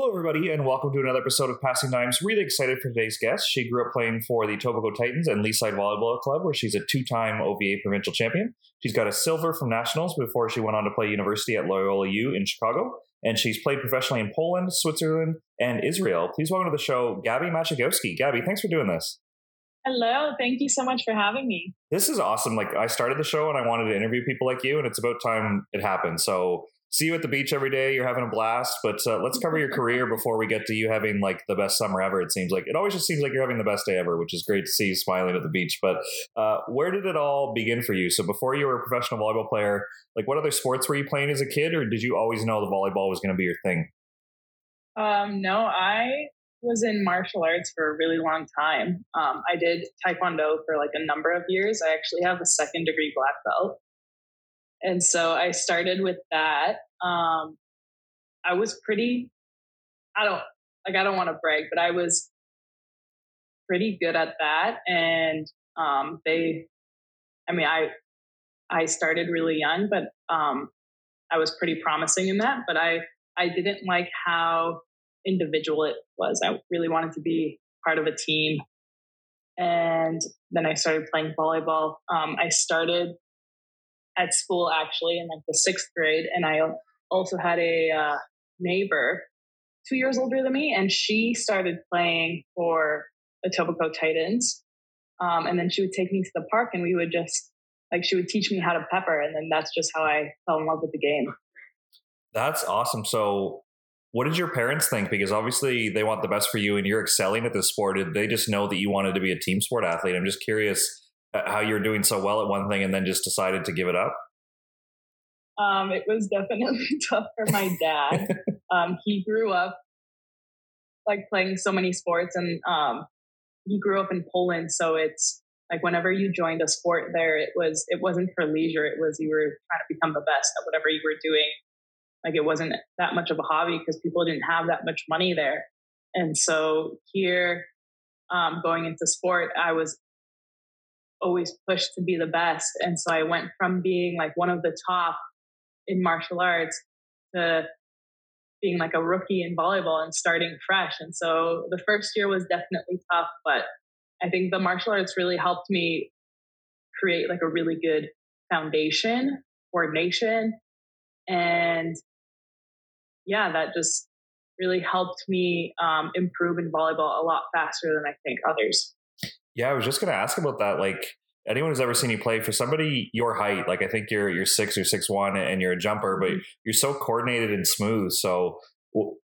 Hello, everybody, and welcome to another episode of Passing Dimes. Really excited for today's guest. She grew up playing for the Etobicoke Titans and Leaside Volleyball Club, where she's a two time OVA provincial champion. She's got a silver from nationals before she went on to play university at Loyola U in Chicago. And she's played professionally in Poland, Switzerland, and Israel. Please welcome to the show, Gabby Machegowski. Gabby, thanks for doing this. Hello, thank you so much for having me. This is awesome. Like, I started the show and I wanted to interview people like you, and it's about time it happened. So, see you at the beach every day. You're having a blast. But uh, let's cover your career before we get to you having like the best summer ever. It seems like it always just seems like you're having the best day ever, which is great to see you smiling at the beach. But uh, where did it all begin for you? So before you were a professional volleyball player, like what other sports were you playing as a kid, or did you always know the volleyball was going to be your thing? Um, no, I was in martial arts for a really long time. Um, I did taekwondo for like a number of years. I actually have a second degree black belt. And so I started with that. Um, I was pretty, I don't, like, I don't want to brag, but I was pretty good at that. And um, they, I mean, I, I started really young, but um, I was pretty promising in that. But I, I didn't like how individual it was. I really wanted to be part of a team. And then I started playing volleyball. Um, I started at school actually in like the sixth grade, and I also had a uh, neighbor two years older than me, and she started playing for the Etobicoke Titans. Um, and then she would take me to the park, and we would just like she would teach me how to pepper, and then that's just how I fell in love with the game. That's awesome. So, what did your parents think? Because obviously they want the best for you, and you're excelling at this sport. Did they just know that you wanted to be a team sport athlete? I'm just curious how you're doing so well at one thing and then just decided to give it up? Um, it was definitely tough for my dad. um, he grew up like playing so many sports and um, he grew up in Poland. So it's like whenever you joined a sport there, it was, it wasn't for leisure. It was, you were trying to become the best at whatever you were doing. Like it wasn't that much of a hobby because people didn't have that much money there. And so here, um, going into sport, I was always pushed to be the best. And so I went from being like one of the top in martial arts to being like a rookie in volleyball and starting fresh. And so the first year was definitely tough, but I think the martial arts really helped me create like a really good foundation, coordination. And yeah, that just really helped me um, improve in volleyball a lot faster than I think others. Yeah, I was just going to ask about that. Like anyone who's ever seen you play, for somebody your height, like I think you're you're six or six one, and you're a jumper, but mm-hmm. you're so coordinated and smooth. So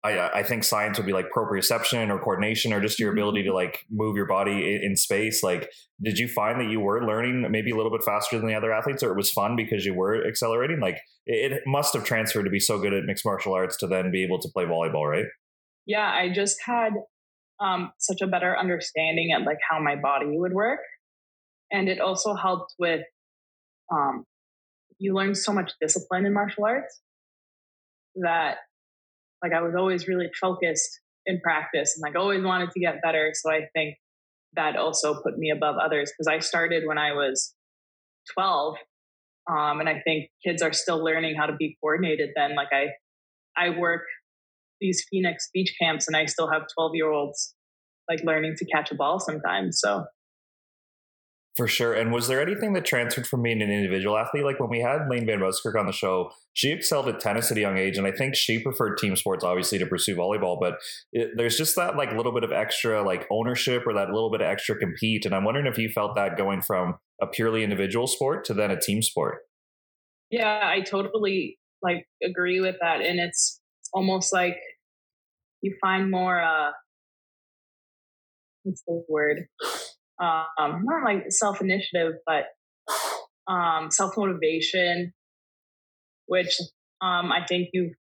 I, I think science would be like proprioception or coordination or just your ability to mm-hmm. like move your body in, space. Like, did you find that you were learning maybe a little bit faster than the other athletes, or it was fun because you were accelerating? Like, it, it must have transferred to be so good at mixed martial arts to then be able to play volleyball, right? Yeah, I just had um, such a better understanding of like how my body would work. And it also helped with, um, you learn so much discipline in martial arts that like I was always really focused in practice and like always wanted to get better. So I think that also put me above others because I started when I was 12. Um, and I think kids are still learning how to be coordinated then. Like I, I work these Phoenix beach camps and I still have 12 year olds like learning to catch a ball sometimes. So for sure. And was there anything that transferred from being an individual athlete? Like when we had Lane Van Buskirk on the show, she excelled at tennis at a young age. And I think she preferred team sports, obviously, to pursue volleyball. But it, there's just that like little bit of extra like ownership or that little bit of extra compete. And I'm wondering if you felt that going from a purely individual sport to then a team sport. Yeah, I totally like agree with that. And it's almost like you find more uh what's the word um not like self initiative but um self motivation which um i think you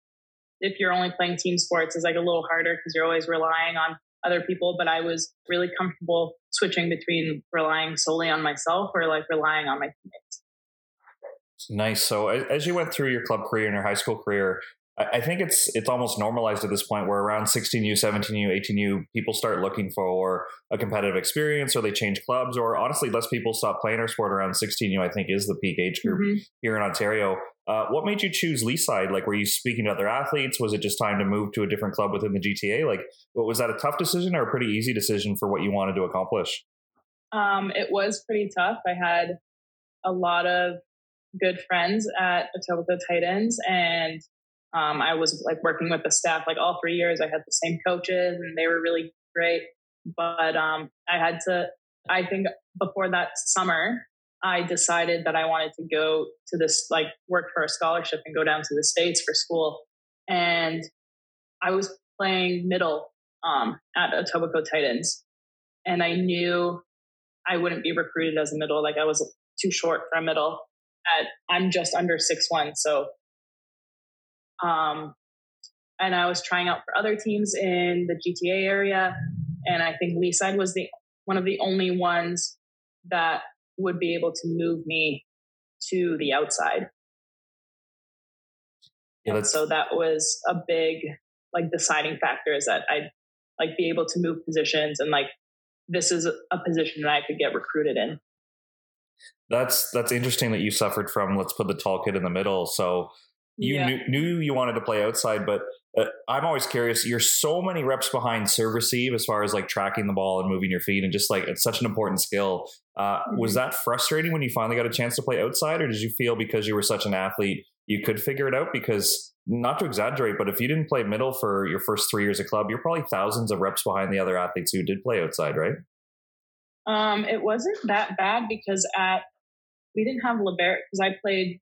if you're only playing team sports is like a little harder because you're always relying on other people but i was really comfortable switching between relying solely on myself or like relying on my teammates Nice. So as you went through your club career and your high school career, I think it's it's almost normalized at this point where around 16U, 17U, 18U, people start looking for a competitive experience or they change clubs or honestly less people stop playing our sport around 16U, I think is the peak age group mm-hmm. here in Ontario. Uh, what made you choose Leaside? Like, were you speaking to other athletes? Was it just time to move to a different club within the GTA? Like, what was that a tough decision or a pretty easy decision for what you wanted to accomplish? Um, it was pretty tough. I had a lot of good friends at Etobicoke Titans, and um, I was like working with the staff like all three years. I had the same coaches, and they were really great. But um, I had to. I think before that summer, I decided that I wanted to go to this, like work for a scholarship and go down to the States for school. And I was playing middle um, at Etobicoke Titans. And I knew I wouldn't be recruited as a middle. Like I was too short for a middle. At I'm just under six one. So um and I was trying out for other teams in the GTA area. And I think Leaside was the one of the only ones that would be able to move me to the outside. Yeah, so that was a big like deciding factor is that I'd like be able to move positions and like this is a position that I could get recruited in. That's that's interesting that you suffered from let's put the tall kid in the middle. So you yeah. knew, knew you wanted to play outside, but uh, I'm always curious. You're so many reps behind serve receive as far as like tracking the ball and moving your feet, and just like it's such an important skill. Uh, mm-hmm. Was that frustrating when you finally got a chance to play outside, or did you feel because you were such an athlete you could figure it out? Because not to exaggerate, but if you didn't play middle for your first three years of club, you're probably thousands of reps behind the other athletes who did play outside, right? Um, it wasn't that bad because at we didn't have libero because I played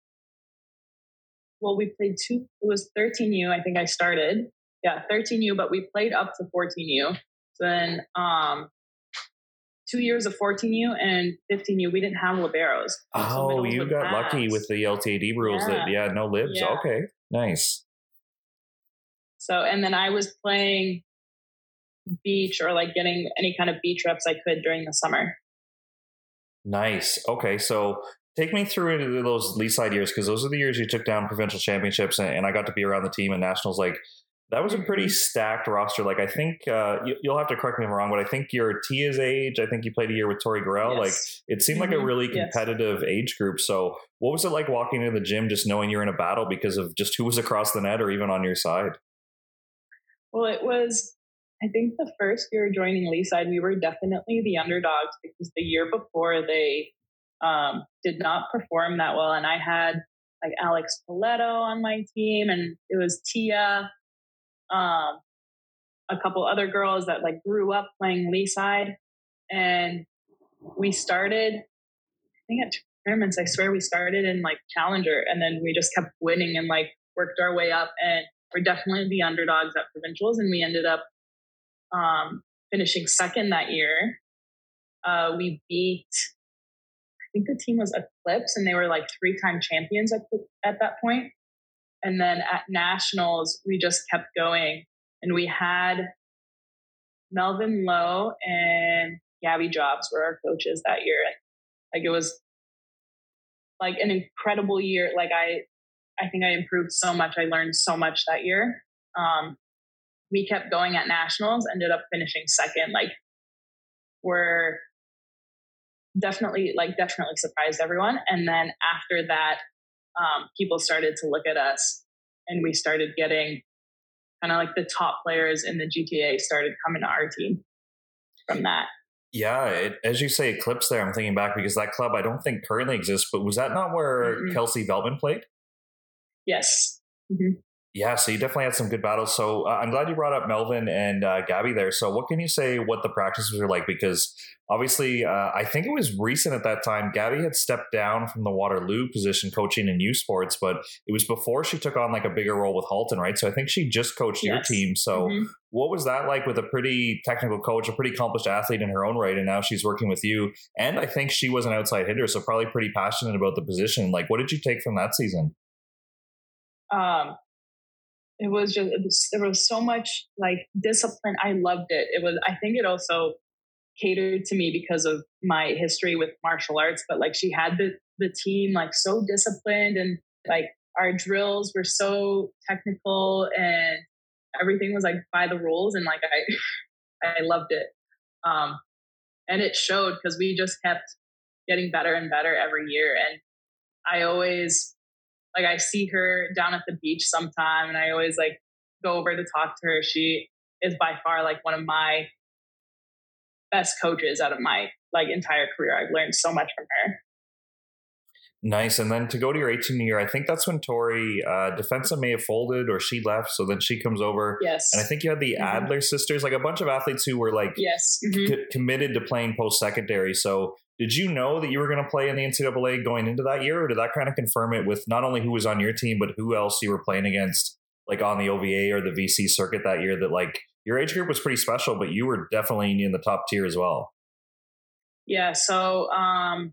well, we played two, it was 13U, I think I started. Yeah, 13U, but we played up to 14U. So then, um, two years of 14U and 15U, we didn't have liberos. Oh, you got pass. lucky with the LTAD rules yeah. that, yeah, no libs. Yeah. Okay, nice. So, and then I was playing beach or like getting any kind of beach reps I could during the summer. Nice. Okay. So Take me through into those Leaside years because those are the years you took down provincial championships and, and, I got to be around the team and nationals. Like that was a pretty mm-hmm. stacked roster. Like I think uh, you, will have to correct me if I'm wrong, but I think you're Tia's age. I think you played a year with Tori Gorell. Yes. Like it seemed like mm-hmm. a really competitive yes. age group. So what was it like walking into the gym just knowing you're in a battle because of just who was across the net or even on your side? Well, it was. I think the first year joining Leaside, we were definitely the underdogs because the year before they um, did not perform that well. And I had like Alex Poletto on my team, and it was Tia, um, a couple other girls that like grew up playing Leaside, and we started. I think at tournaments, I swear we started in like Challenger, and then we just kept winning and like worked our way up, and we're definitely the underdogs at provincials, and we ended up um, finishing second that year. Uh, we beat think the team was Eclipse and they were like three time champions at, at that point. And then at nationals, we just kept going and we had Melvin Lowe and Gabby Jobs were our coaches that year. Like it was like an incredible year. Like I, I think I improved so much. I learned so much that year. Um, we kept going at nationals, ended up finishing second. Like we're definitely like definitely surprised everyone. And then after that, um, people started to look at us, and we started getting kind of like the top players in the GTA started coming to our team from that. Yeah, it, as you say, Eclipse there. I'm thinking back because that club I don't think currently exists, but was that not where mm-hmm. Kelsey Veltman played? Yes. Mm-hmm. Yeah, so you definitely had some good battles. So uh, I'm glad you brought up Melvin and uh, Gabby there. So what can you say what the practices were like? Because obviously, uh, I think it was recent at that time. Gabby had stepped down from the Waterloo position coaching in U sports, but it was before she took on like a bigger role with Halton, right? So I think she just coached yes. your team. So mm-hmm. what was that like with a pretty technical coach, a pretty accomplished athlete in her own right, and now she's working with you? And I think she was an outside hitter, so probably pretty passionate about the position. Like, what did you take from that season? Um, it was just it was, there was so much like discipline. I loved it. It was i think it also catered to me because of my history with martial arts but like she had the the team like so disciplined and like our drills were so technical and everything was like by the rules and like i i loved it. Um and it showed because we just kept getting better and better every year. And i always like I see her down at the beach sometime and I always like go over to talk to her. She is by far like one of my best coaches out of my like entire career. I've learned so much from her. Nice. And then to go to your 18 year, I think that's when Tori uh, Defensa may have folded or she left. So then she comes over. Yes. And I think you had the mm-hmm. Adler sisters, like a bunch of athletes who were like yes. Mm-hmm. c- committed to playing post secondary. So did you know that you were going to play in the NCAA going into that year, or did that kind of confirm it with not only who was on your team, but who else you were playing against, like on the OVA or the VC circuit that year? That like your age group was pretty special, but you were definitely in the top tier as well. Yeah. So um,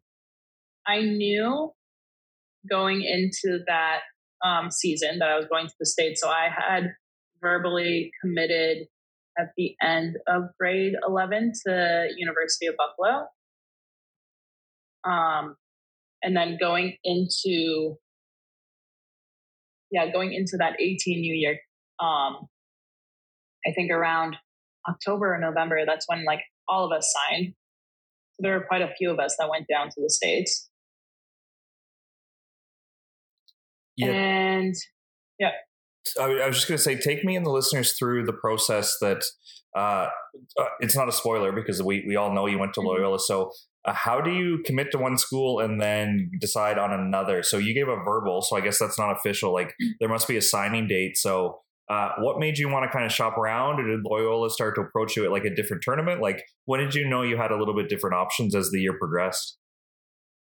I knew going into that um, season that I was going to the state, So I had verbally committed at the end of grade 11 to University of Buffalo. Um, and then going into, yeah, going into that 18U year, um, I think around October or November, that's when like all of us signed. So there were quite a few of us that went down to the States. Yeah. And yeah. I was just going to say, take me and the listeners through the process that uh, uh, it's not a spoiler because we, we all know you went to mm-hmm. Loyola. So, how do you commit to one school and then decide on another? So, you gave a verbal, so I guess that's not official. Like, mm. there must be a signing date. So, uh, what made you want to kind of shop around, or did Loyola start to approach you at like a different tournament? Like, when did you know you had a little bit different options as the year progressed?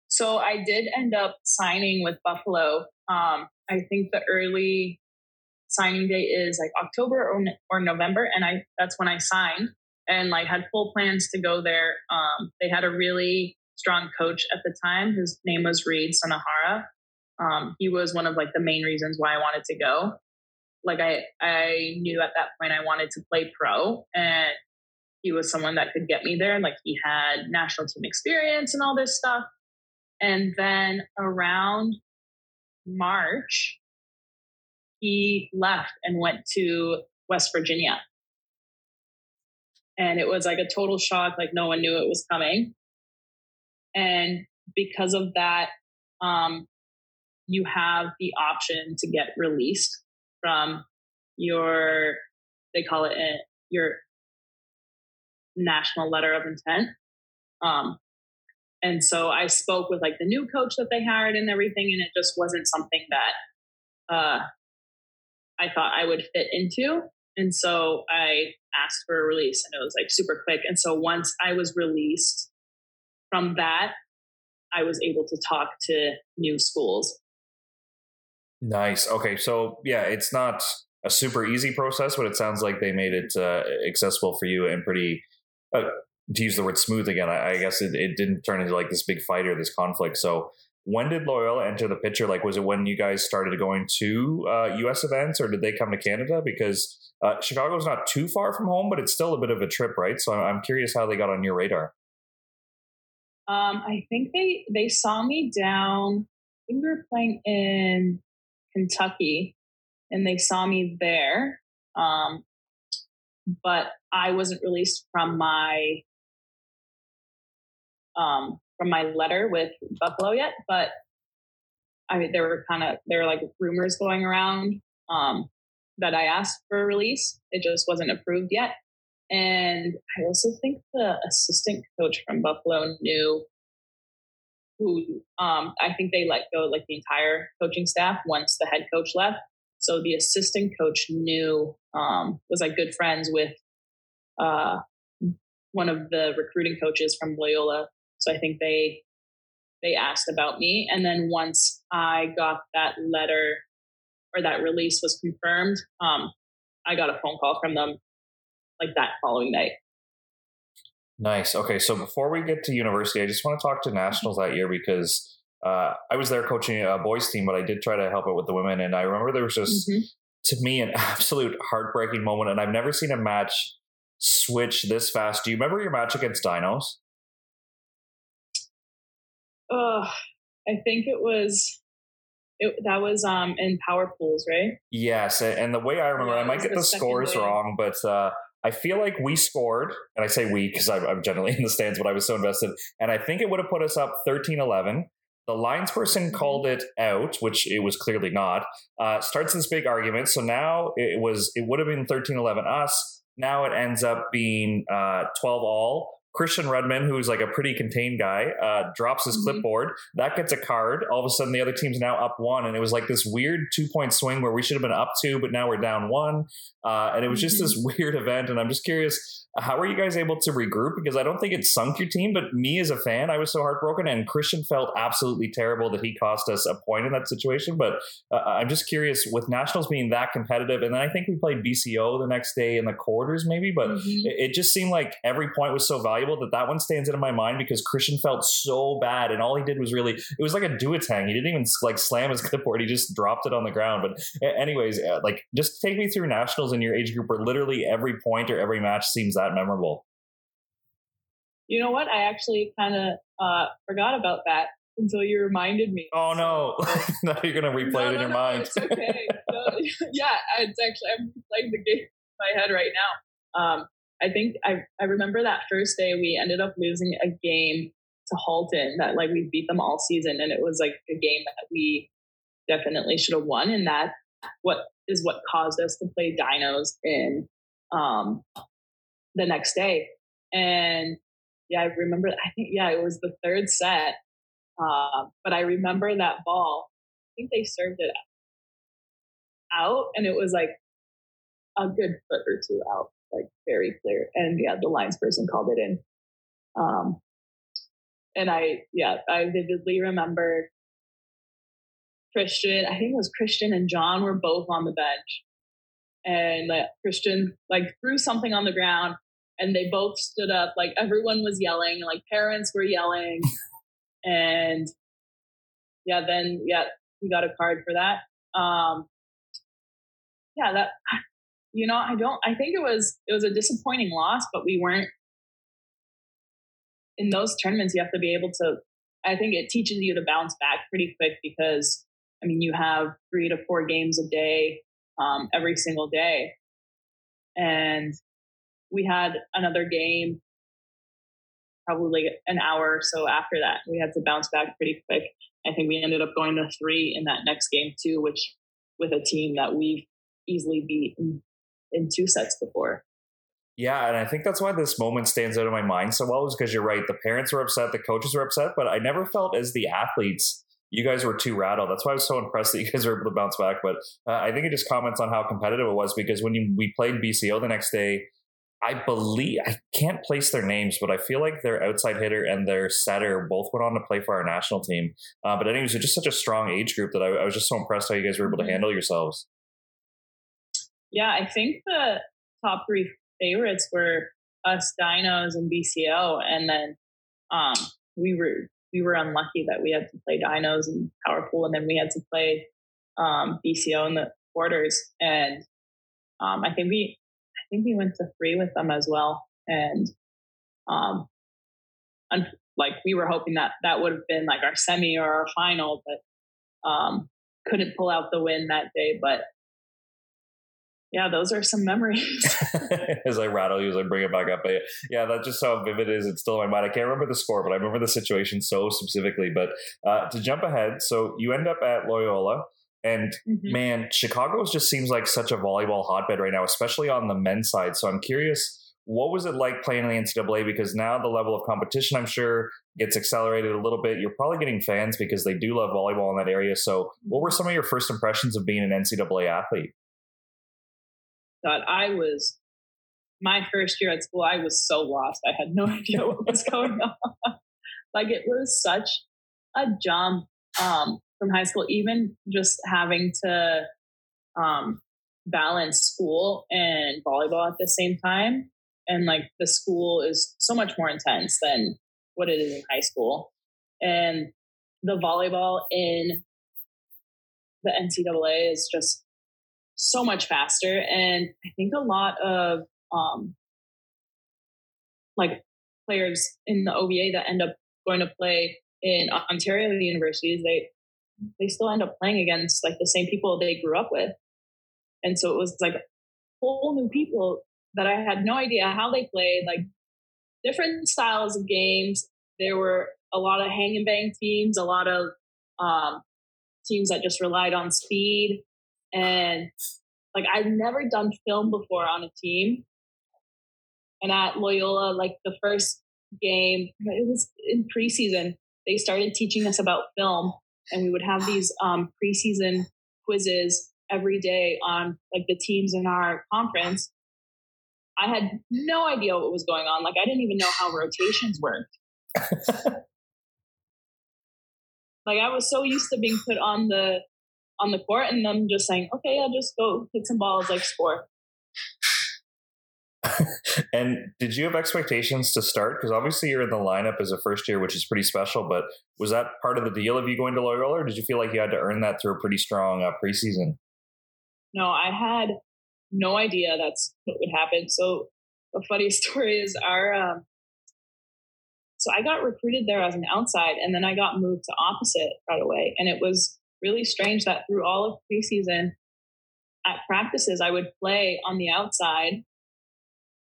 So I did end up signing with Buffalo. Um, I think the early signing date is like October or, or November, and I that's when I signed and like had full plans to go there. Um, they had a really strong coach at the time. His name was Reed Sunahara. Um, he was one of like the main reasons why I wanted to go. Like I, I knew at that point I wanted to play pro, and he was someone that could get me there. Like he had national team experience and all this stuff. And then around March, he left and went to West Virginia. And it was like a total shock, like no one knew it was coming. And because of that, um, you have the option to get released from your, they call it a, eh, your national letter of intent. Um, and so I spoke with like the new coach that they hired and everything, and it just wasn't something that uh, I thought I would fit into. And so I asked for a release, and it was like super quick. And so once I was released from that, I was able to talk to new schools. Nice. Okay. So, yeah, it's not a super easy process, but it sounds like they made it uh, accessible for you and pretty uh, to use the word smooth again, I, I guess it, it, didn't turn into like this big fight or this conflict. So when did Loyola enter the picture? Like, was it when you guys started going to uh, U.S. events, or did they come to Canada? Because uh, Chicago's not too far from home, but it's still a bit of a trip, right? So I'm curious how they got on your radar. Um, I think they they saw me down. I think we were playing in Kentucky, and they saw me there. Um, but I wasn't released from my um, from my letter with Buffalo yet, but I mean, there were kind of there were like rumors going around um, that I asked for a release. It just wasn't approved yet, and I also think the assistant coach from Buffalo knew who. Um, I think they let go like the entire coaching staff once the head coach left. So the assistant coach knew um, was like good friends with uh, one of the recruiting coaches from Loyola so I think they they asked about me, and then once I got that letter or that release was confirmed, um, I got a phone call from them like that following night. Nice. Okay, so before we get to university, I just want to talk to nationals that year because uh, I was there coaching a boys team, but I did try to help out with the women, and I remember there was just mm-hmm. to me an absolute heartbreaking moment, and I've never seen a match switch this fast. Do you remember your match against Dinos? Oh, I think it was it, that was um in power pools, right? Yes, and the way I remember, yeah, I might get the, the scores wrong, but uh, I feel like we scored, and I say we because I'm, I'm, generally in the stands, but I was so invested, and I think it would have put us up 13-11. The lines person mm-hmm. called it out, which it was clearly not. Uh, starts this big argument. So now it was it would have been 13-11 us. Now it ends up being uh, 12 all. Christian Redman, who's like a pretty contained guy, uh, drops his mm-hmm. clipboard. That gets a card. All of a sudden, the other team's now up one, and it was like this weird two point swing where we should have been up two, but now we're down one. Uh, and it was just mm-hmm. this weird event. And I'm just curious how are you guys able to regroup? Because I don't think it sunk your team, but me as a fan, I was so heartbroken, and Christian felt absolutely terrible that he cost us a point in that situation. But uh, I'm just curious with nationals being that competitive, and then I think we played BCO the next day in the quarters, maybe. But mm-hmm. it, it, just seemed like every point was so valuable that that one stands out in my mind because Christian felt so bad, and all he did was really it was like a duotang. He didn't even like slam his clipboard; he just dropped it on the ground. But anyways, uh, like just take me through nationals in your age group where literally every point or every match seems that that memorable? You know what? I actually kind of uh, forgot about that until you reminded me. Oh no! now you're gonna replay no, it in no, your no, mind. It's okay. yeah, it's actually I'm playing the game in my head right now. Um, I think I I remember that first day we ended up losing a game to Halton that like we beat them all season, and it was like a game that we definitely should have won, and that what is what caused us to play Dinos in um, the next day. And yeah, I remember, I think, yeah, it was the third set. Uh, but I remember that ball. I think they served it out and it was like a good foot or two out, like very clear. And yeah, the lines person called it in. Um, and I, yeah, I vividly remember Christian, I think it was Christian and John were both on the bench. And like, Christian like threw something on the ground and they both stood up. Like everyone was yelling, like parents were yelling, and yeah, then yeah, we got a card for that. Um, yeah, that you know, I don't. I think it was it was a disappointing loss, but we weren't in those tournaments. You have to be able to. I think it teaches you to bounce back pretty quick because I mean, you have three to four games a day, um, every single day, and we had another game probably an hour or so after that. We had to bounce back pretty quick. I think we ended up going to three in that next game too, which with a team that we've easily beat in, two sets before. Yeah, and I think that's why this moment stands out in my mind so well, is because you're right. The parents were upset, the coaches were upset, but I never felt as the athletes, you guys were too rattled. That's why I was so impressed that you guys were able to bounce back. But uh, I think it just comments on how competitive it was because when you, we played BCO the next day, I believe I can't place their names, but I feel like their outside hitter and their setter both went on to play for our national team. Uh, but anyways, it's just such a strong age group that I, I was just so impressed how you guys were able to mm-hmm. handle yourselves. Yeah, I think the top three favorites were us Dinos and BCO, and then um, we were we were unlucky that we had to play Dinos and Powerpool, and then we had to play um, BCO in the quarters. And um, I think we I think we went to three with them as well. And, um, un- like we were hoping that that would have been like our semi or our final, but, um, couldn't pull out the win that day. But yeah, those are some memories. As I rattle you, as I bring it back up, but yeah, that's just how vivid it is. It's still in my mind. I can't remember the score, but I remember the situation so specifically. But uh, to jump ahead, so you end up at Loyola. And mm-hmm. man, Chicago just seems like such a volleyball hotbed right now, especially on the men's side. So I'm curious, what was it like playing in the NCAA? Because now the level of competition, I'm sure, gets accelerated a little bit. You're probably getting fans because they do love volleyball in that area. So, what were some of your first impressions of being an NCAA athlete? God, I was my first year at school. I was so lost. I had no idea what was going on. like it was such a jump. Um, from high school, even just having to um, balance school and volleyball at the same time. And like the school is so much more intense than what it is in high school. And the volleyball in the NCAA is just so much faster. And I think a lot of um, like players in the OVA that end up going to play in Ontario universities, they they still end up playing against like the same people they grew up with. And so it was like whole new people that I had no idea how they played, like different styles of games. there were a lot of hang and bang teams, a lot of um, teams that just relied on speed. And like I've never done film before on a team. And at Loyola, like the first game, it was in preseason, they started teaching us about film. And we would have these um, preseason quizzes every day on like the teams in our conference. I had no idea what was going on. Like I didn't even know how rotations worked. like I was so used to being put on the on the court and them just saying, "Okay, I'll just go hit some balls like score." and did you have expectations to start? Because obviously you're in the lineup as a first year, which is pretty special. But was that part of the deal of you going to Loyola, or did you feel like you had to earn that through a pretty strong uh, preseason? No, I had no idea that's what would happen. So a funny story is our um, so I got recruited there as an outside, and then I got moved to opposite right away. And it was really strange that through all of preseason at practices, I would play on the outside.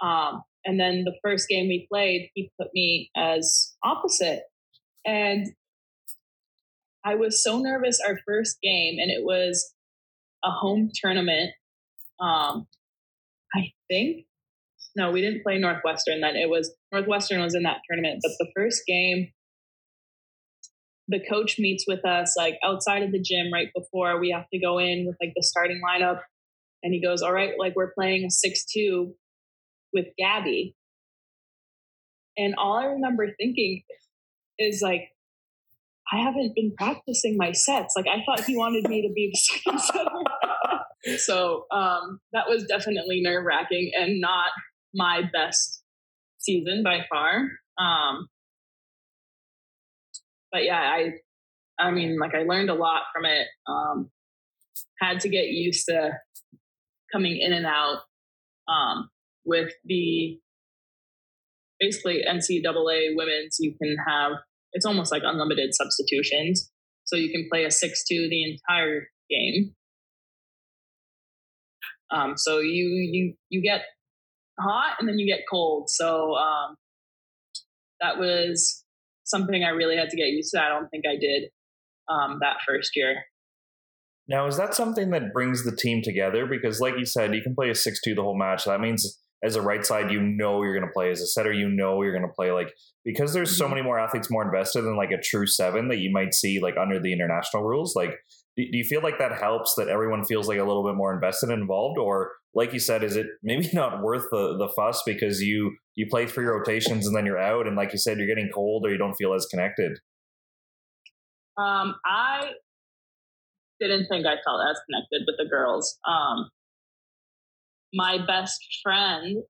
Um, and then the first game we played, he put me as opposite. And I was so nervous our first game, and it was a home tournament. Um, I think no, we didn't play Northwestern then. It was Northwestern was in that tournament, but the first game, the coach meets with us like outside of the gym right before we have to go in with like the starting lineup, and he goes, "All right, like we're playing a six-two with Gabby," and all I remember thinking is like, I haven't been practicing my sets. Like I thought he wanted me to be the second setter. so um, that was definitely nerve wracking and not my best season by far. Um, but yeah, I, I mean, like I learned a lot from it. Um, had to get used to coming in and out um, with the basically NCAA women's. You can have it's almost like unlimited substitutions, so you can play a six-two the entire game. Um, so you you you get hot and then you get cold. So um, that was something I really had to get used to. I don't think I did um, that first year. Now, is that something that brings the team together? Because, like you said, you can play a 6 2 the whole match. That means as a right side, you know you're going to play. As a setter, you know you're going to play. Like, because there's so mm-hmm. many more athletes more invested than like a true seven that you might see like under the international rules. Like, do you feel like that helps that everyone feels like a little bit more invested and involved? Or like you said, is it maybe not worth the, the fuss because you you play three rotations and then you're out, and like you said, you're getting cold or you don't feel as connected? Um, I didn't think I felt as connected with the girls. Um, my best friend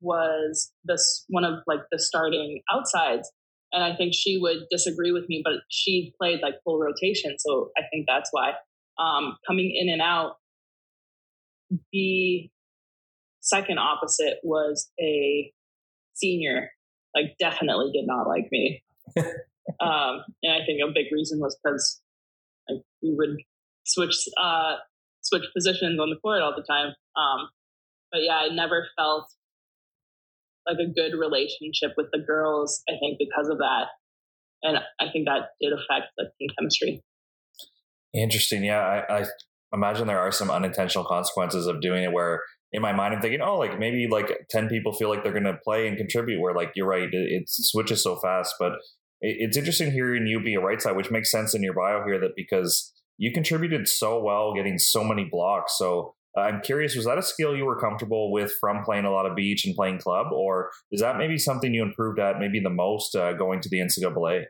was this one of like the starting outsides, and I think she would disagree with me, but she played like full rotation, so I think that's why. Um, coming in and out, the second opposite was a senior, like definitely did not like me. um, and I think a big reason was because like, we would switch uh, switch positions on the court all the time. Um, but yeah, I never felt like a good relationship with the girls. I think because of that, and I think that did affect the team chemistry. Interesting. Yeah, I, I imagine there are some unintentional consequences of doing it where in my mind i'm thinking oh like maybe like 10 people feel like they're going to play and contribute where like you're right it, it switches so fast but it, it's interesting hearing you be a right side which makes sense in your bio here that because you contributed so well getting so many blocks. So uh, i'm curious was that a skill you were comfortable with from playing a lot of beach and playing club or is that maybe something you improved at maybe the most uh, going to the ncaa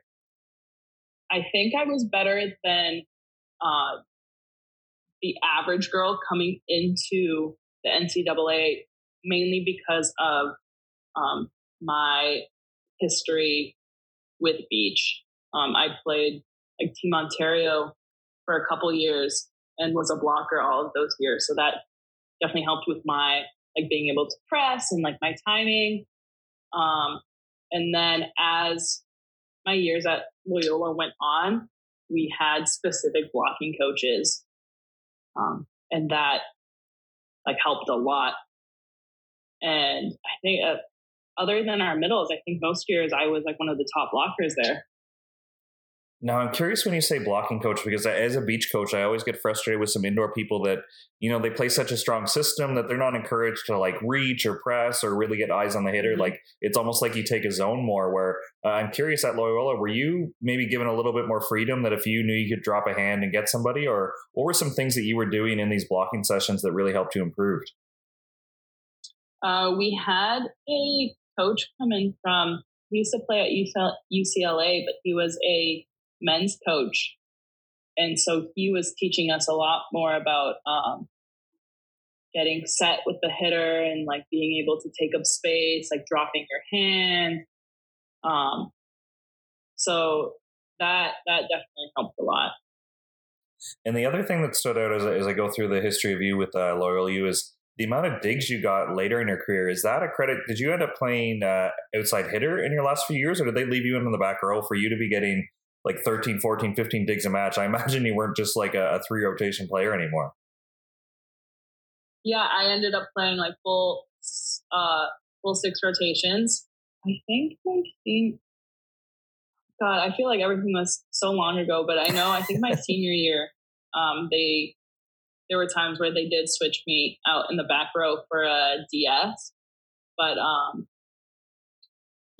i think i was better than uh, the average girl coming into the NCAA mainly because of um, my history with beach. Um, I played like Team Ontario for a couple years and was a blocker all of those years. So that definitely helped with my like being able to press and like my timing. Um, and then as my years at Loyola went on, we had specific blocking coaches um, and that like helped a lot. And I think uh, other than our middles, I think most years I was like one of the top blockers there. Now, I'm curious when you say blocking coach, because as a beach coach, I always get frustrated with some indoor people that, you know, they play such a strong system that they're not encouraged to like reach or press or really get eyes on the hitter. Mm-hmm. Like it's almost like you take a zone more. Where uh, I'm curious at Loyola, were you maybe given a little bit more freedom that if you knew you could drop a hand and get somebody, or what were some things that you were doing in these blocking sessions that really helped you improve? Uh, we had a coach come in from, he used to play at UCLA, but he was a men's coach. And so he was teaching us a lot more about um, getting set with the hitter and like being able to take up space, like dropping your hand. Um, so that that definitely helped a lot. And the other thing that stood out as, as I go through the history of you with uh, Loyola U is the amount of digs you got later in your career. Is that a credit? Did you end up playing uh, outside hitter in your last few years, or did they leave you in the back row for you to be getting like 13, 14, 15 digs a match. I imagine you weren't just like a, a three rotation player anymore. Yeah, I ended up playing like full uh full six rotations. I think my think God, I feel like everything was so long ago, but I know I think my senior year, um, they there were times where they did switch me out in the back row for a DS, but um,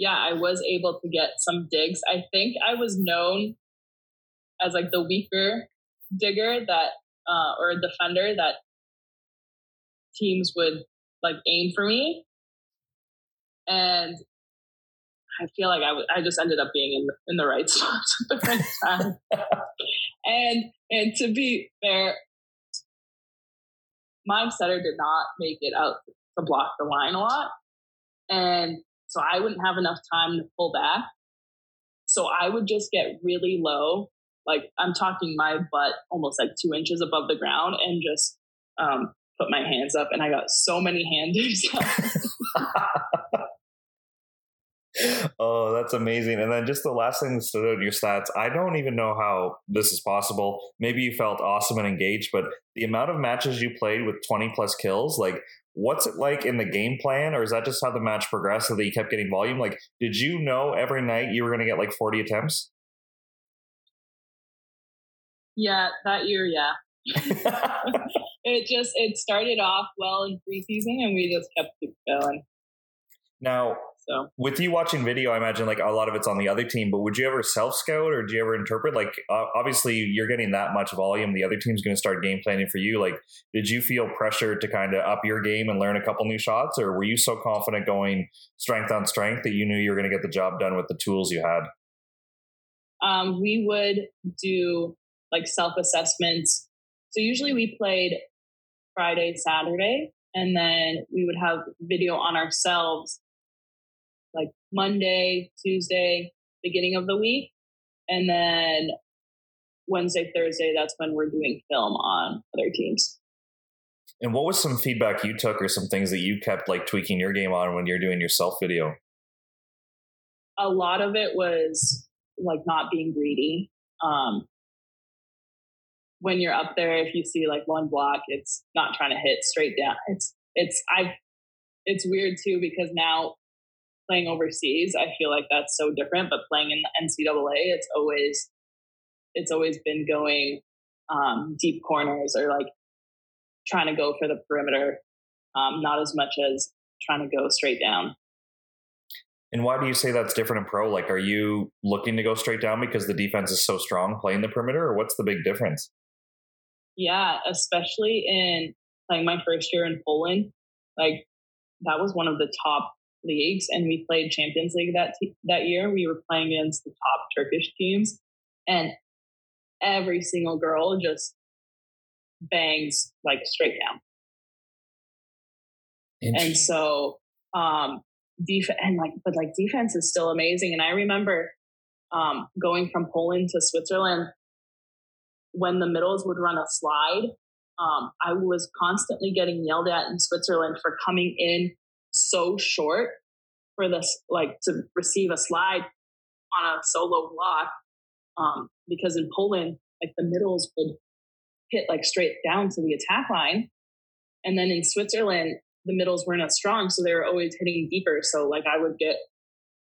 yeah, I was able to get some digs. I think I was known as like the weaker digger that uh, or defender that teams would like aim for me, and I feel like I, w- I just ended up being in the, in the right spots at the right time. and and to be fair, my setter did not make it out to block the line a lot, and so I wouldn't have enough time to pull back. So I would just get really low, like I'm talking my butt almost like two inches above the ground and just um, put my hands up. And I got so many handers. oh, that's amazing. And then just the last thing that stood out in your stats, I don't even know how this is possible. Maybe you felt awesome and engaged, but the amount of matches you played with 20 plus kills, like what's it like in the game plan or is that just how the match progressed so that you kept getting volume? Like did you know every night you were going to get like 40 attempts? Yeah that year yeah. It just it started off well in preseason and we just kept going. Now so with you watching video, I imagine like a lot of it's on the other team. But would you ever self scout or do you ever interpret? Like uh, obviously you're getting that much volume. The other team's going to start game planning for you. Like, did you feel pressure to kind of up your game and learn a couple new shots, or were you so confident going strength on strength that you knew you were going to get the job done with the tools you had? Um, we would do like self assessments. So usually we played Friday, Saturday, and then we would have video on ourselves Monday, Tuesday, beginning of the week. And then Wednesday, Thursday, that's when we're doing film on other teams. And what was some feedback you took or some things that you kept like tweaking your game on when you're doing your self video? A lot of it was like not being greedy. Um, when you're up there, if you see like one block, it's not trying to hit straight down. It's, it's, I, it's weird too because now playing overseas, I feel like that's so different. But playing in the NCAA, it's always it's always been going um, deep corners or like trying to go for the perimeter, um, not as much as trying to go straight down. And why do you say that's different in pro? Like, are you looking to go straight down because the defense is so strong playing the perimeter, or what's the big difference? Yeah, especially in playing my first year in Poland, like that was one of the top leagues, and we played Champions League that t- that year. We were playing against the top Turkish teams, and every single girl just bangs like straight down. And so, um, defense and like, but like defense is still amazing. And I remember um, going from Poland to Switzerland when the middles would run a slide. Um, I was constantly getting yelled at in Switzerland for coming in so short for this, like to receive a slide on a solo block. Um, because in Poland, like the middles would hit like straight down to the attack line. And then in Switzerland, the middles weren't as strong, so they were always hitting deeper. So like I would get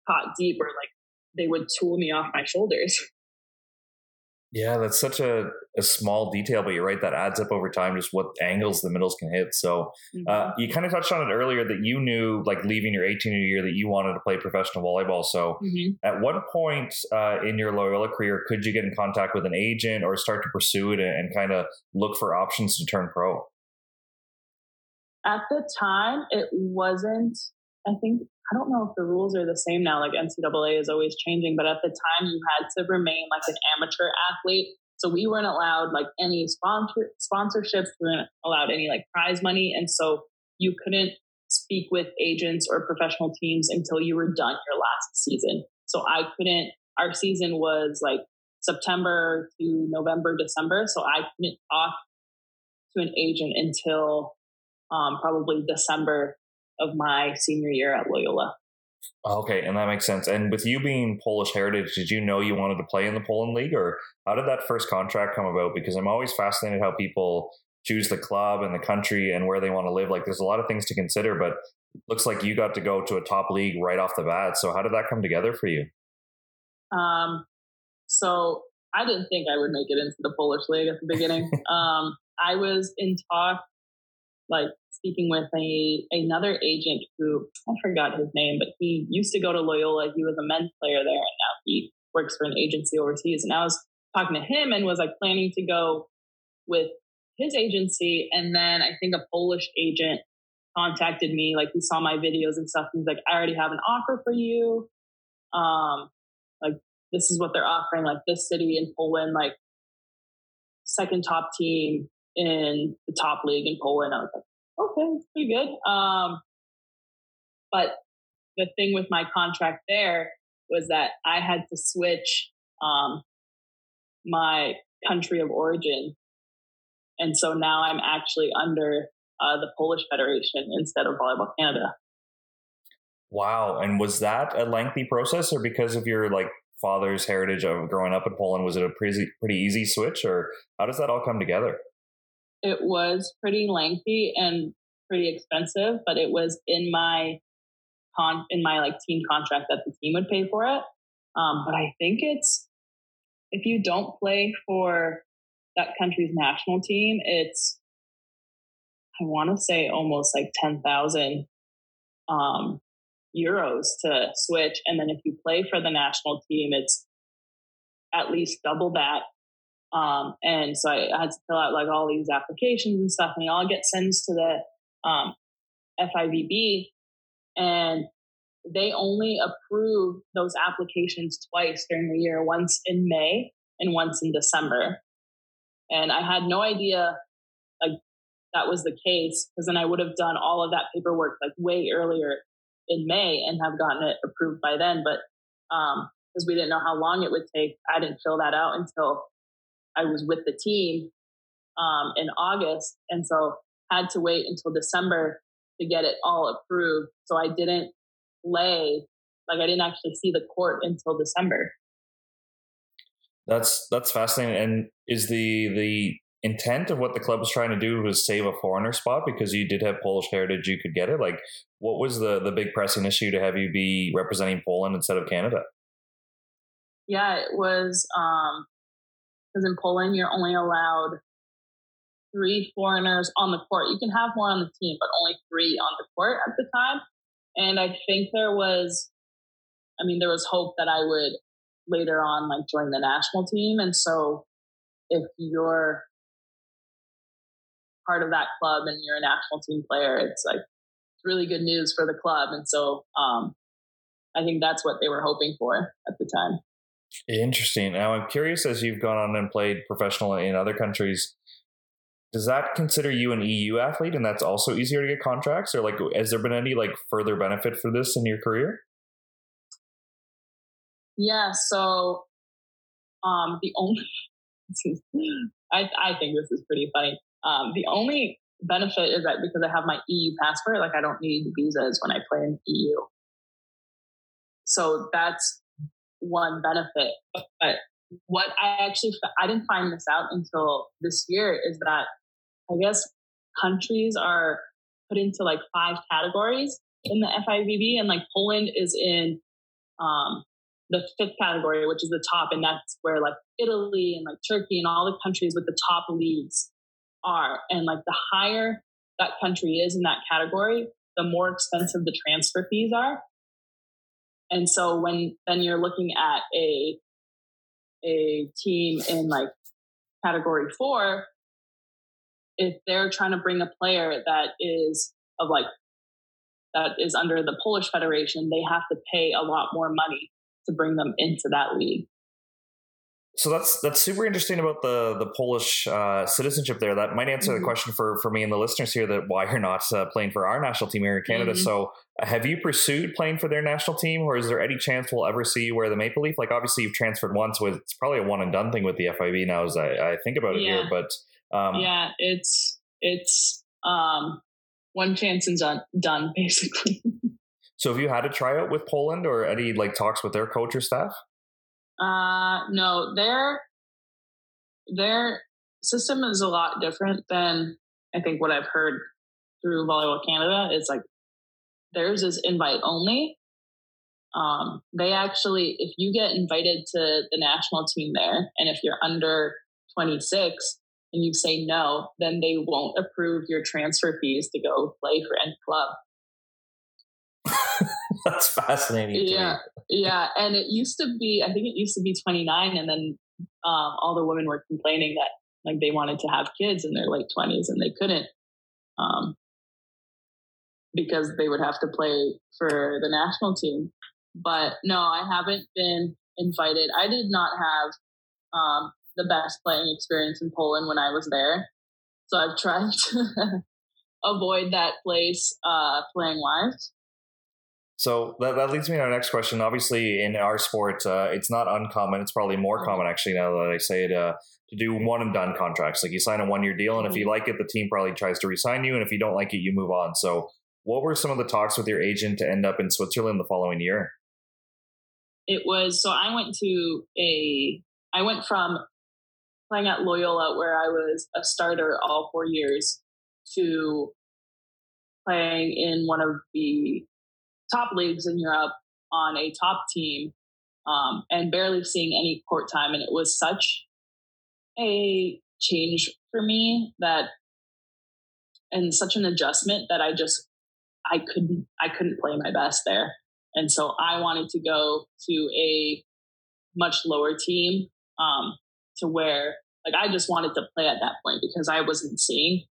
caught deep, or like they would tool me off my shoulders. Yeah, that's such a, a small detail, but you're right. That adds up over time, just what angles the middles can hit. So uh, mm-hmm. you kind of touched on it earlier that you knew, like leaving your 18 year, that you wanted to play professional volleyball. So mm-hmm. at what point uh, in your Loyola career could you get in contact with an agent or start to pursue it and, and kind of look for options to turn pro? At the time, it wasn't. I think I don't know if the rules are the same now. Like NCAA is always changing, but at the time you had to remain like an amateur athlete. So we weren't allowed like any sponsor sponsorships. We weren't allowed any like prize money, and so you couldn't speak with agents or professional teams until you were done your last season. So I couldn't. Our season was like September to November, December. So I couldn't talk to an agent until um, probably December of my senior year at Loyola. Okay, and that makes sense. And with you being Polish heritage, did you know you wanted to play in the Poland League, or how did that first contract come about? Because I'm always fascinated how people choose the club and the country and where they want to live. Like, there's a lot of things to consider, but looks like you got to go to a top league right off the bat. So, how did that come together for you? Um, so I didn't think I would make it into the Polish league at the beginning. um, I was in talk like speaking with a another agent who I forgot his name, but he used to go to Loyola. He was a men's player there, and now he works for an agency overseas. And I was talking to him and was like planning to go with his agency, and then I think a Polish agent contacted me. Like he saw my videos and stuff. He's like, "I already have an offer for you. Um, like this is what they're offering. Like this city in Poland, like." second top team in the top league in Poland. I was like, okay, it's pretty good. Um, but the thing with my contract there was that I had to switch um, my country of origin. And so now I'm actually under uh, the Polish Federation instead of Volleyball Canada. Wow. And was that a lengthy process or because of your like father's heritage of growing up in Poland, was it a pretty, pretty easy switch or how does that all come together? It was pretty lengthy and pretty expensive, but it was in my con in my like team contract that the team would pay for it. Um, but I think it's if you don't play for that country's national team, it's I want to say almost like ten thousand um, euros to switch, and then if you play for the national team, it's at least double that um, and so I, I, had to fill out like all these applications and stuff, and they all get sent to the um, FIVB, and they only approve those applications twice during the year, once in May and once in December. And I had no idea like that was the case because then I would have done all of that paperwork like way earlier in May and have gotten it approved by then. But um, because we didn't know how long it would take, I didn't fill that out until I was with the team um, in August, and so had to wait until December to get it all approved. So I didn't lay like I didn't actually see the court until December. That's that's fascinating. And is the the intent of what the club was trying to do was save a foreigner spot because you did have Polish heritage, you could get it. Like, what was the the big pressing issue to have you be representing Poland instead of Canada? Yeah, it was um, because in Poland you're only allowed three foreigners on the court. You can have more on the team, but only three on the court at the time. And I think there was, I mean, there was hope that I would later on like join the national team. And so if you're part of that club and you're a national team player, it's like it's really good news for the club. And so um, I think that's what they were hoping for at the time. Interesting. Now, I'm curious as you've gone on and played professional in other countries, does that consider you an EU athlete and that's also easier to get contracts? Or like, has there been any like further benefit for this in your career? Yeah. So, um, the only, I, I think this is pretty funny. Um, the only benefit is that because I have my EU passport, like I don't need visas when I play in EU. So that's one benefit. But what I actually I didn't find this out until this year is that I guess countries are put into like five categories in the FIVB, and like Poland is in um, the fifth category, which is the top, and that's where like Italy and like Turkey and all the countries with the top leagues are. And like the higher that country is in that category, the more expensive the transfer fees are. And so when then you're looking at a a team in like category four, if they're trying to bring a player that is of like that is under the Polish Federation, they have to pay a lot more money to bring them into that league. So that's that's super interesting about the the Polish uh, citizenship there. That might answer mm-hmm. the question for for me and the listeners here that why you're not uh, playing for our national team here in Canada. Mm-hmm. So uh, have you pursued playing for their national team, or is there any chance we'll ever see you wear the maple leaf? Like obviously you've transferred once, with it's probably a one and done thing with the FIV now. As I, I think about it yeah. here, but um, yeah, it's it's um, one chance and done, done basically. so have you had a tryout with Poland or any like talks with their coach or staff? Uh, no, their their system is a lot different than I think what I've heard through Volleyball Canada. It's like theirs is invite only. Um, they actually, if you get invited to the national team there, and if you're under 26 and you say no, then they won't approve your transfer fees to go play for any club. That's fascinating. Yeah, yeah. And it used to be, I think it used to be 29, and then um, all the women were complaining that like they wanted to have kids in their late 20s and they couldn't um, because they would have to play for the national team. But no, I haven't been invited. I did not have um, the best playing experience in Poland when I was there. So I've tried to avoid that place uh, playing wise. So that, that leads me to our next question. Obviously, in our sport, uh, it's not uncommon. It's probably more common, actually, now that I say it, uh, to do one and done contracts. Like you sign a one year deal, and if you mm-hmm. like it, the team probably tries to resign you. And if you don't like it, you move on. So, what were some of the talks with your agent to end up in Switzerland the following year? It was so I went to a, I went from playing at Loyola, where I was a starter all four years, to playing in one of the top leagues in Europe on a top team um, and barely seeing any court time. And it was such a change for me that, and such an adjustment that I just, I couldn't, I couldn't play my best there. And so I wanted to go to a much lower team um, to where, like, I just wanted to play at that point because I wasn't seeing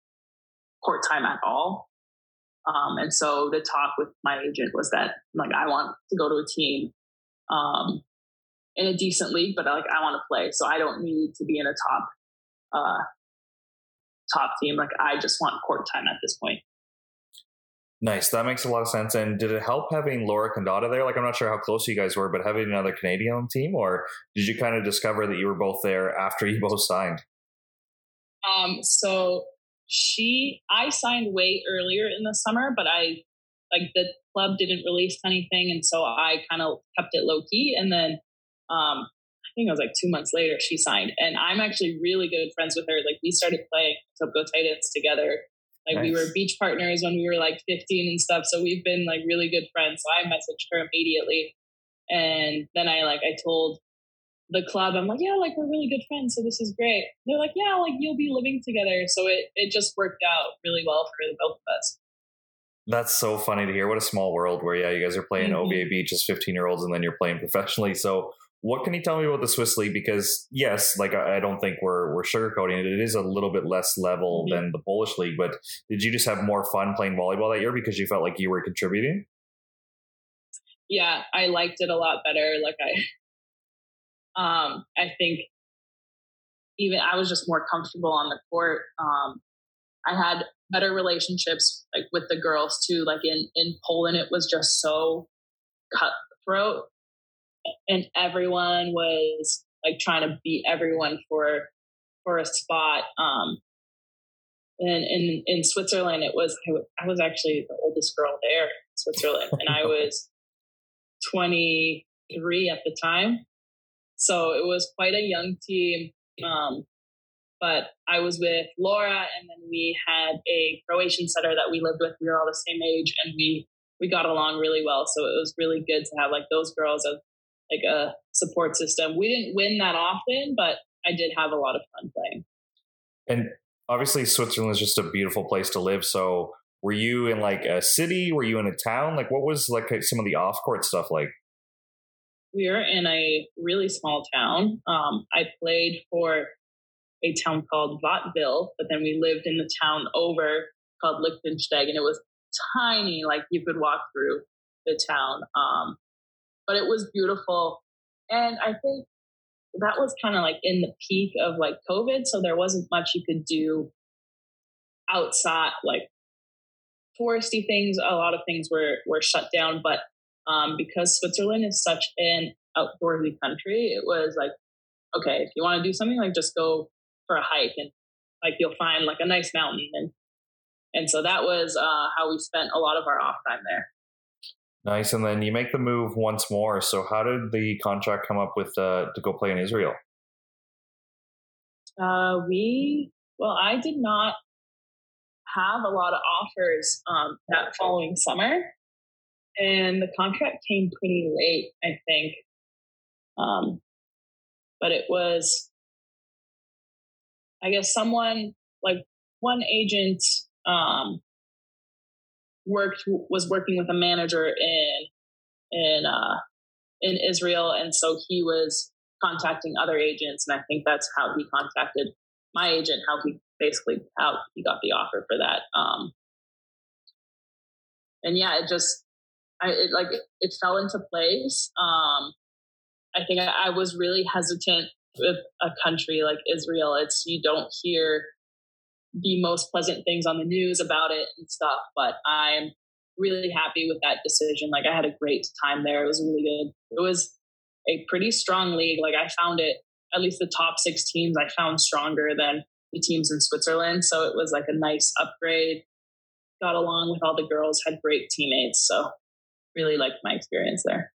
court time at all. Um, and so the talk with my agent was that like I want to go to a team um, in a decent league, but like I want to play, so I don't need to be in a top uh, top team. Like I just want court time at this point. Nice. That makes a lot of sense. And did it help having Laura Condotta there? Like, I'm not sure how close you guys were, but having another Canadian on team, or did you kind of discover that you were both there after you both signed? Um, so she I signed way earlier in the summer, but I like the club didn't release anything, and so I kind of kept it low key. And then um, I think it was like two months later she signed, and I'm actually really good friends with her. Like we started playing Go Titans together. Like nice. we were beach partners when we were like 15 and stuff. So we've been like really good friends. So I messaged her immediately, and then I like I told the club, I'm like, yeah, like we're really good friends, so this is great. They're like, yeah, like you'll be living together. So it it just worked out really well for the both of us. That's so funny to hear. What a small world where yeah, you guys are playing mm-hmm. OVA Beach as 15 year olds and then you're playing professionally. So what can you tell me about the Swiss League? Because yes, like I, don't think we're we're sugarcoating it. It is a little bit less level mm-hmm. than the Polish league. But did you just have more fun playing volleyball that year because you felt like you were contributing? Yeah, I liked it a lot better. Like I um, I think even I was just more comfortable on the court. Um, I had better relationships like with the girls too. Like in in Poland, it was just so cutthroat, and everyone was like trying to beat everyone for for a spot. Um, and in in Switzerland, it was I was actually the oldest girl there in Switzerland, and I was twenty three at the time. So it was quite a young team. Um, but I was with Laura, and then we had a Croatian setter that we lived with. We were all the same age, and we we got along really well. So it was really good to have like those girls as like a support system. We didn't win that often, but I did have a lot of fun playing. And obviously, Switzerland is just a beautiful place to live. So were you in like a city? Were you in a town? Like, what was like some of the off court stuff like? We are in a really small town. Um, I played for a town called Wattwil, but then we lived in the town over called Lichtensteig, and it was tiny, like you could walk through the town. Um, but it was beautiful. And I think that was kind of like in the peak of like COVID. So there wasn't much you could do outside, like touristy things. A lot of things were, were shut down. But um, because Switzerland is such an outdoorsy country, it was like, okay, if you want to do something, like just go for a hike and like you'll find like a nice mountain and and so that was uh, how we spent a lot of our off time there. Nice, and then you make the move once more. So how did the contract come up with uh, to go play in Israel? Uh, we well, I did not have a lot of offers um, that following summer, and the contract came pretty late, I think. Um, but it was I guess someone like one agent um, worked was working with a manager in in uh, in Israel, and so he was contacting other agents, and I think that's how he contacted my agent. How he basically how he got the offer for that. Um, and yeah, it just I it, like it, it fell into place. Um, I think I, I was really hesitant with a country like Israel, it's you don't hear the most pleasant things on the news about it and stuff. But I'm really happy with that decision. Like I had a great time there. It was really good. It was a pretty strong league. Like I found it, at least the top six teams I found stronger than the teams in Switzerland. So it was like a nice upgrade. Got along with all the girls, had great teammates. So really liked my experience there.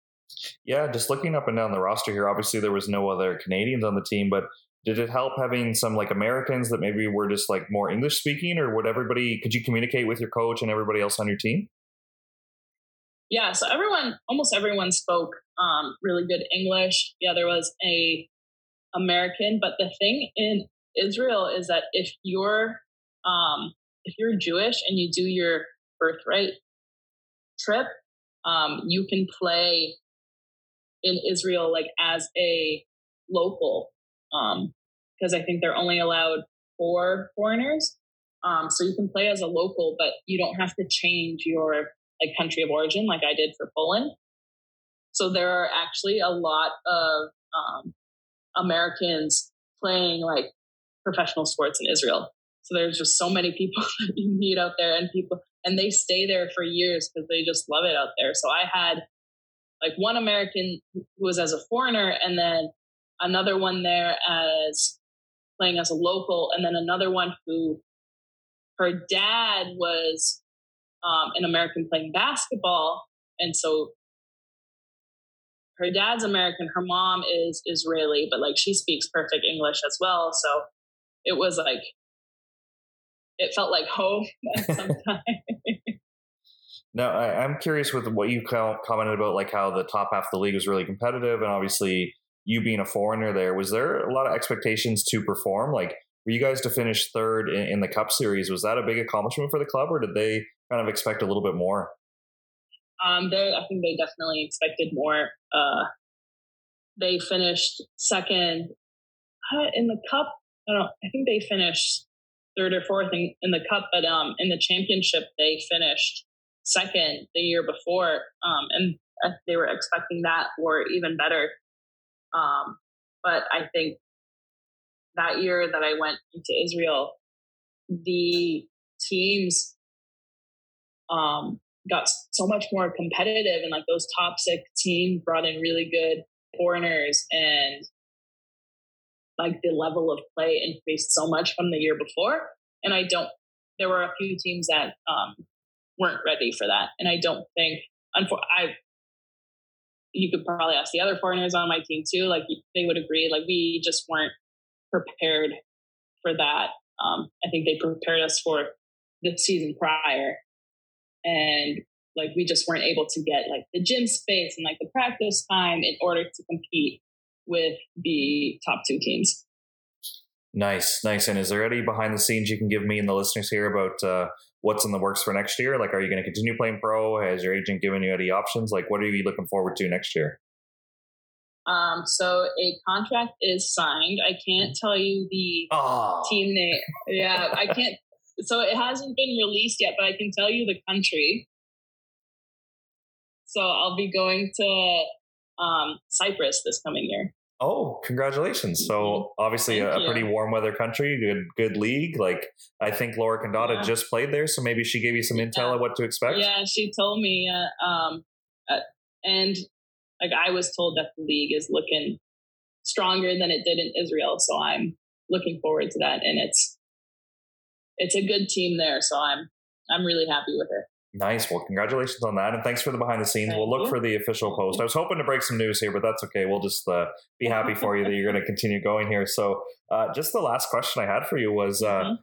Yeah, just looking up and down the roster here, obviously there was no other Canadians on the team, but did it help having some like Americans that maybe were just like more English speaking, or would everybody could you communicate with your coach and everybody else on your team? Yeah, so everyone, almost everyone spoke um, really good English. Yeah, there was a American, but the thing in Israel is that if you're um, if you're Jewish and you do your birthright trip, um, you can play in Israel like as a local because um, I think they're only allowed four foreigners. Um, so you can play as a local, but you don't have to change your like country of origin like I did for Poland. So there are actually a lot of um, Americans playing like professional sports in Israel. So there's just so many people that you meet out there, and people, and they stay there for years because they just love it out there. So I had like one American who was as a foreigner, and then another one there as playing as a local, and then another one who her dad was um, an American playing basketball, and so her dad's American, her mom is Israeli, but like she speaks perfect English as well. So it was like it felt like home at some time. Now, I, am curious with what you commented about, like how the top half of the league was really competitive, and obviously you being a foreigner there. Was there a lot of expectations to perform? Like, for you guys to finish third in, in the Cup Series, was that a big accomplishment for the club, or did they kind of expect a little bit more? Um, they, I think they definitely expected more. Uh, they finished second uh, in the Cup. I don't. I think they finished third or fourth in, in the Cup, but um, in the championship they finished second the year before, um, and they were expecting that or even better. Um, but I think that year that I went into Israel, the teams um, got so much more competitive, and like those top six teams brought in really good foreigners, and like the level of play increased so much from the year before. And I don't. There were a few teams that um, weren't ready for that. And I don't think, I, you could probably ask the other foreigners on my team too. Like they would agree. Like we just weren't prepared for that. Um, I think they prepared us for the season prior, and like we just weren't able to get like the gym space and like the practice time in order to compete with the top two teams. Nice, nice. And is there any behind the scenes you can give me and the listeners here about uh, what's in the works for next year? Like, are you going to continue playing pro? Has your agent given you any options? Like, what are you looking forward to next year? Um, so a contract is signed. I can't tell you the oh. team name. Yeah, I can't. So it hasn't been released yet, but I can tell you the country. So I'll be going to um, Cyprus this coming year. Oh, congratulations! So mm-hmm. obviously a, a, pretty warm weather country, good good league. Like I think Laura Condotta yeah. just played there, so maybe she gave you some intel yeah. of what to expect. Yeah, she told me, uh, um, uh, and like I was told that the league is looking stronger than it did in Israel, so I'm looking forward to that, and it's it's a good team there, so I'm I'm really happy with it. Nice. Well, congratulations on that, and thanks for the behind the scenes. Thank we'll look you. for the official post. I was hoping to break some news here, but that's okay. We'll just uh, be happy for you that you're going to continue going here. So, uh, just the last question I had for you was: uh, mm-hmm.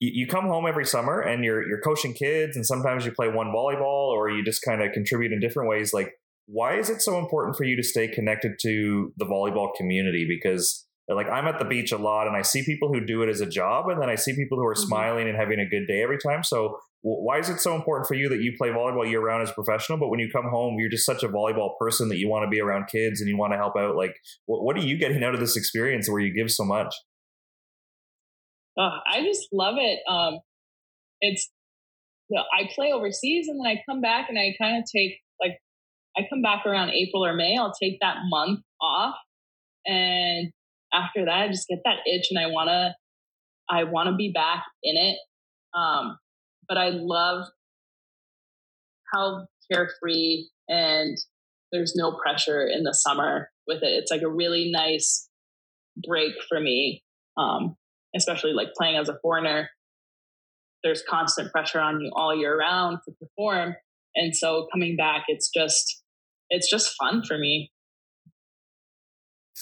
you, you, come home every summer and you're you're coaching kids, and sometimes you play one volleyball, or you just kind of contribute in different ways. Like, why is it so important for you to stay connected to the volleyball community? Because like I'm at the beach a lot and I see people who do it as a job and then I see people who are mm-hmm. smiling and having a good day every time. So why is it so important for you that you play volleyball year round as a professional, but when you come home, you're just such a volleyball person that you want to be around kids and you want to help out? Like, what, are you getting out of this experience where you give so much? Uh, I just love it. Um, it's, you know, I play overseas and then I come back and I kind of take like, I come back around April or May. I'll take that month off and after that, I just get that itch and I want to, I want to be back in it. Um, but I love how carefree and there's no pressure in the summer with it. It's like a really nice break for me. Um, especially like playing as a foreigner. There's constant pressure on you all year round to perform. And so coming back, it's just, it's just fun for me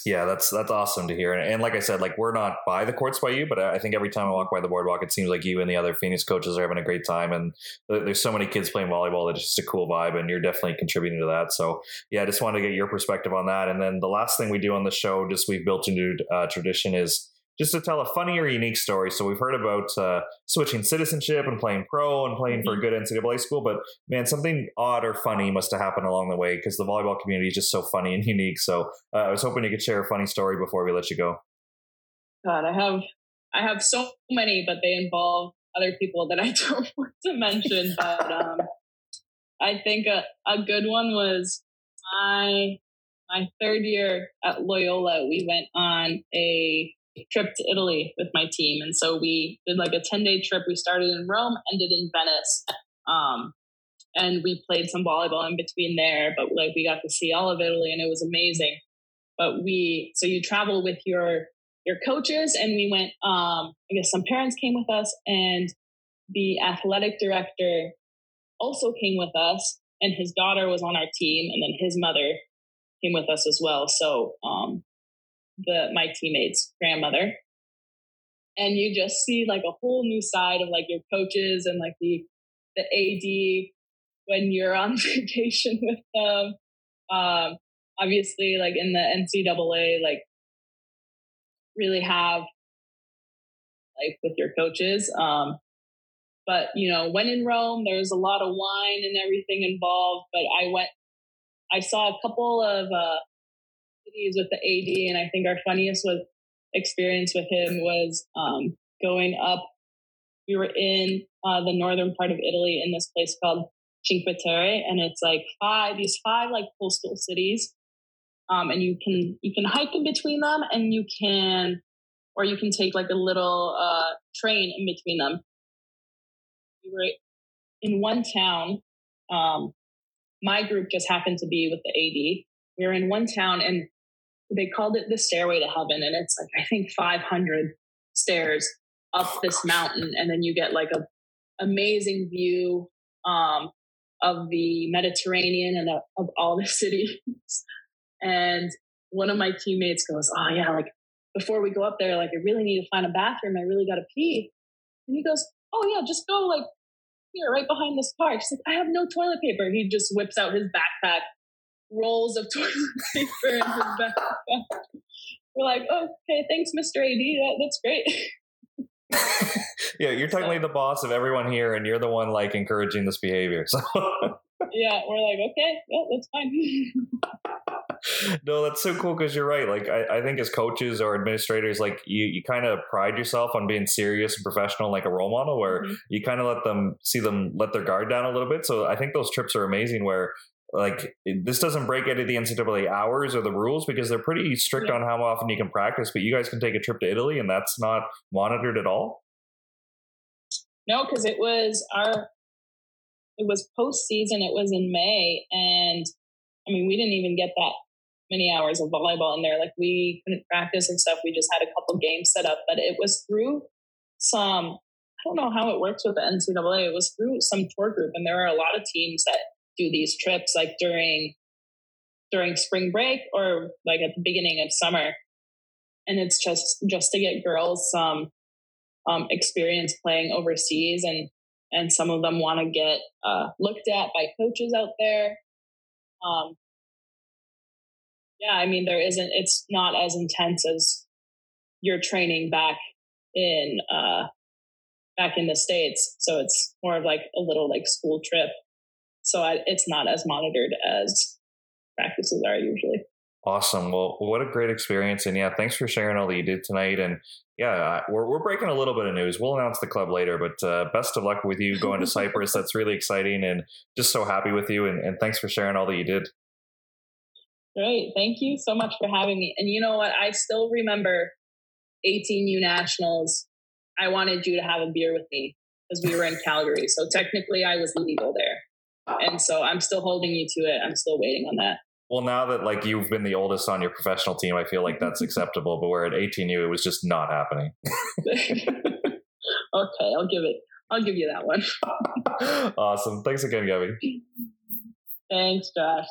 yeah, that's that's awesome to hear. And, and, like I said, like we're not by the courts by you, but I think every time I walk by the boardwalk, it seems like you and the other Phoenix coaches are having a great time. And there's so many kids playing volleyball that it's just a cool vibe, and you're definitely contributing to that. So yeah, I just wanted to get your perspective on that. And then the last thing we do on the show, just we've built into uh, tradition, is just to tell a funny or unique story. So we've heard about uh, switching citizenship and playing pro and playing for a good NCAA school, but man, something odd or funny must have happened along the way because the volleyball community is just so funny and unique. So uh, I was hoping you could share a funny story before we let you go. God, I have I have so many, but they involve other people that I don't want to mention. But um, I think a, a good one was my my third year at Loyola. We went on a trip to Italy with my team. And so we did like a 10 day trip. We started in Rome, ended in Venice. Um, and we played some volleyball in between there, but like we got to see all of Italy and it was amazing. But we, so you travel with your, your coaches and we went, um, I guess some parents came with us and the athletic director also came with us and his daughter was on our team and then his mother came with us as well. So, um, the my teammates' grandmother. And you just see like a whole new side of like your coaches and like the the AD when you're on vacation with them. Um, obviously, like in the NCAA, like really have like with your coaches. Um, but you know, when in Rome, there's a lot of wine and everything involved. But I went, I saw a couple of uh, with the AD, and I think our funniest was experience with him was um, going up. We were in uh, the northern part of Italy in this place called Cinque Terre, and it's like five these five like coastal cities, um, and you can you can hike in between them, and you can or you can take like a little uh, train in between them. We were in one town. Um, my group just happened to be with the AD. We were in one town, and they called it the stairway to heaven and it's like i think 500 stairs up oh, this mountain and then you get like a amazing view um, of the mediterranean and of, of all the cities and one of my teammates goes oh yeah like before we go up there, like I really need to find a bathroom. I really got to pee. And he goes, oh yeah, just go like here, right behind this car. She's like, I have no toilet paper. He just whips out his backpack, rolls of toilet paper in his backpack. We're like, oh, okay, thanks, Mr. AD. That, that's great. yeah, you're technically the boss of everyone here, and you're the one like encouraging this behavior. So yeah, we're like, okay, yeah, that's fine. no, that's so cool because you're right. Like, I, I, think as coaches or administrators, like you, you kind of pride yourself on being serious and professional, like a role model, where mm-hmm. you kind of let them see them let their guard down a little bit. So I think those trips are amazing. Where like this doesn't break any of the NCAA hours or the rules because they're pretty strict yeah. on how often you can practice. But you guys can take a trip to Italy, and that's not monitored at all. No, because it was our it was postseason. It was in May, and I mean, we didn't even get that many hours of volleyball in there. Like we couldn't practice and stuff. We just had a couple games set up, but it was through some. I don't know how it works with the NCAA. It was through some tour group, and there are a lot of teams that do these trips, like during during spring break or like at the beginning of summer. And it's just just to get girls some um, experience playing overseas, and and some of them want to get uh, looked at by coaches out there. Um, yeah, I mean, there isn't, it's not as intense as your training back in, uh, back in the States. So it's more of like a little like school trip. So I, it's not as monitored as practices are usually. Awesome. Well, what a great experience. And yeah, thanks for sharing all that you did tonight. And yeah, we're, we're breaking a little bit of news. We'll announce the club later, but uh, best of luck with you going to Cyprus. That's really exciting and just so happy with you. And, and thanks for sharing all that you did. Great. Thank you so much for having me. And you know what? I still remember 18U Nationals. I wanted you to have a beer with me because we were in Calgary. So technically, I was legal there. And so I'm still holding you to it. I'm still waiting on that. Well, now that like you've been the oldest on your professional team, I feel like that's acceptable. But where at 18U, it was just not happening. okay, I'll give it. I'll give you that one. awesome. Thanks again, Gabby. Thanks, Josh.